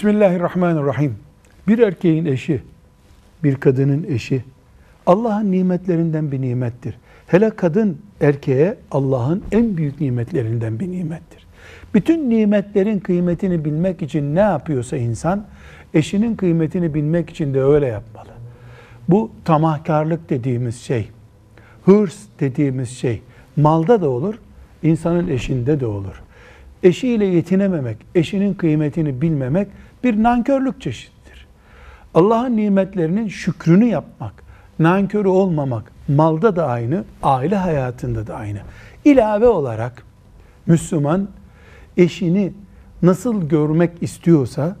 Bismillahirrahmanirrahim. Bir erkeğin eşi, bir kadının eşi Allah'ın nimetlerinden bir nimettir. Hele kadın erkeğe Allah'ın en büyük nimetlerinden bir nimettir. Bütün nimetlerin kıymetini bilmek için ne yapıyorsa insan, eşinin kıymetini bilmek için de öyle yapmalı. Bu tamahkarlık dediğimiz şey, hırs dediğimiz şey, malda da olur, insanın eşinde de olur. Eşiyle yetinememek, eşinin kıymetini bilmemek bir nankörlük çeşididir. Allah'ın nimetlerinin şükrünü yapmak, nankörü olmamak, malda da aynı, aile hayatında da aynı. İlave olarak Müslüman eşini nasıl görmek istiyorsa,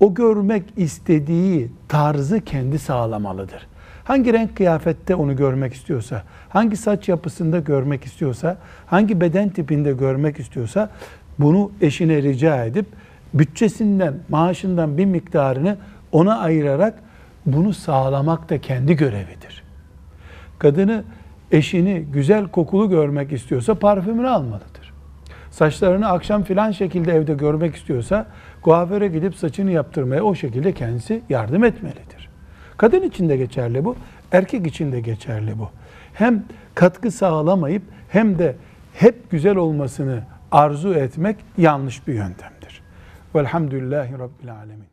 o görmek istediği tarzı kendi sağlamalıdır. Hangi renk kıyafette onu görmek istiyorsa, hangi saç yapısında görmek istiyorsa, hangi beden tipinde görmek istiyorsa bunu eşine rica edip bütçesinden, maaşından bir miktarını ona ayırarak bunu sağlamak da kendi görevidir. Kadını eşini güzel kokulu görmek istiyorsa parfümünü almalıdır. Saçlarını akşam filan şekilde evde görmek istiyorsa kuaföre gidip saçını yaptırmaya o şekilde kendisi yardım etmelidir. Kadın için de geçerli bu, erkek için de geçerli bu. Hem katkı sağlamayıp hem de hep güzel olmasını arzu etmek yanlış bir yöntemdir. Velhamdülillahi Rabbil Alemin.